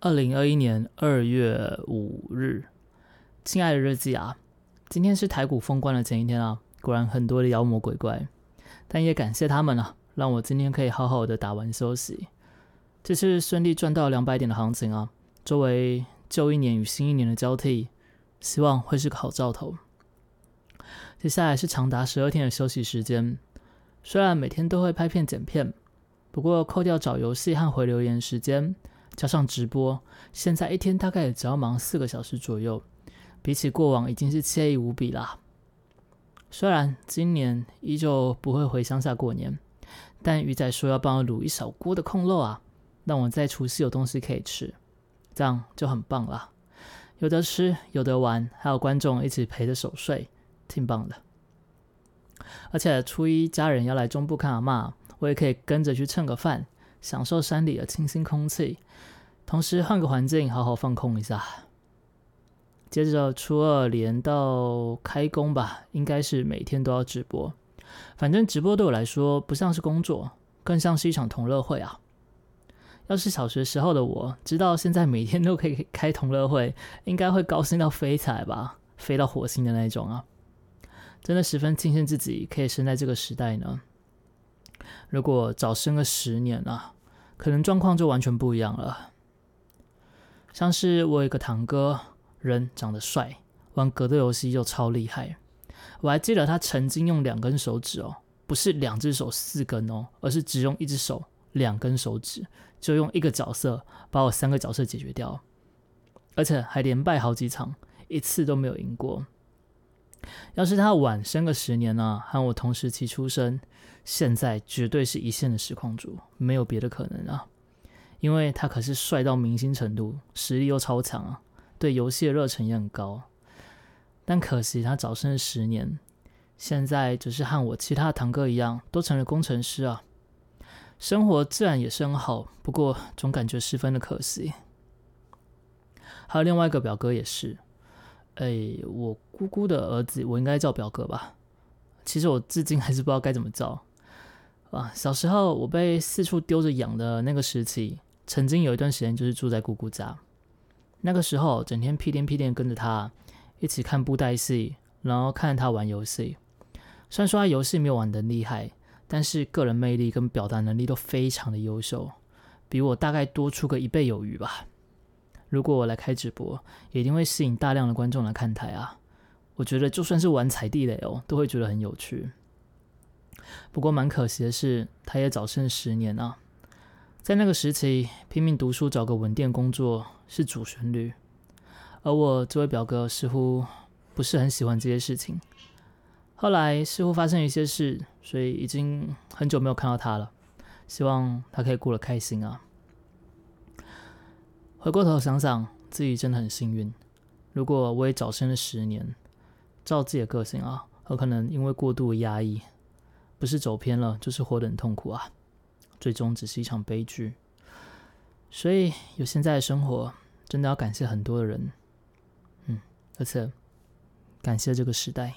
二零二一年二月五日，亲爱的日记啊，今天是台股封关的前一天啊，果然很多的妖魔鬼怪，但也感谢他们啊，让我今天可以好好的打完休息。这次顺利赚到两百点的行情啊，作为旧一年与新一年的交替，希望会是个好兆头。接下来是长达十二天的休息时间，虽然每天都会拍片剪片。不过扣掉找游戏和回留言时间，加上直播，现在一天大概也只要忙四个小时左右，比起过往已经是惬意无比啦。虽然今年依旧不会回乡下过年，但鱼仔说要帮我卤一小锅的控肉啊，让我在除夕有东西可以吃，这样就很棒啦。有得吃，有得玩，还有观众一起陪着守岁，挺棒的。而且初一家人要来中部看阿妈。我也可以跟着去蹭个饭，享受山里的清新空气，同时换个环境，好好放空一下。接着初二连到开工吧，应该是每天都要直播。反正直播对我来说不像是工作，更像是一场同乐会啊！要是小学时候的我知道现在每天都可以开同乐会，应该会高兴到飞起来吧，飞到火星的那种啊！真的十分庆幸自己可以生在这个时代呢。如果早生个十年啊，可能状况就完全不一样了。像是我有一个堂哥，人长得帅，玩格斗游戏又超厉害。我还记得他曾经用两根手指哦，不是两只手四根哦，而是只用一只手两根手指，就用一个角色把我三个角色解决掉，而且还连败好几场，一次都没有赢过。要是他晚生个十年呢，和我同时期出生，现在绝对是一线的实况主，没有别的可能啊！因为他可是帅到明星程度，实力又超强啊，对游戏的热忱也很高。但可惜他早生十年，现在只是和我其他堂哥一样，都成了工程师啊。生活自然也是很好，不过总感觉十分的可惜。还有另外一个表哥也是。哎，我姑姑的儿子，我应该叫表哥吧？其实我至今还是不知道该怎么叫。啊，小时候我被四处丢着养的那个时期，曾经有一段时间就是住在姑姑家。那个时候，整天屁颠屁颠跟着他一起看布袋戏，然后看他玩游戏。虽然说他游戏没有玩的厉害，但是个人魅力跟表达能力都非常的优秀，比我大概多出个一倍有余吧。如果我来开直播，也一定会吸引大量的观众来看台啊！我觉得就算是玩踩地雷哦，都会觉得很有趣。不过蛮可惜的是，他也早生十年啊，在那个时期拼命读书，找个稳定工作是主旋律，而我这位表哥似乎不是很喜欢这些事情。后来似乎发生一些事，所以已经很久没有看到他了。希望他可以过得开心啊！回过头想想，自己真的很幸运。如果我也早生了十年，照自己的个性啊，很可能因为过度压抑，不是走偏了，就是活得很痛苦啊，最终只是一场悲剧。所以有现在的生活，真的要感谢很多的人，嗯，而且感谢这个时代。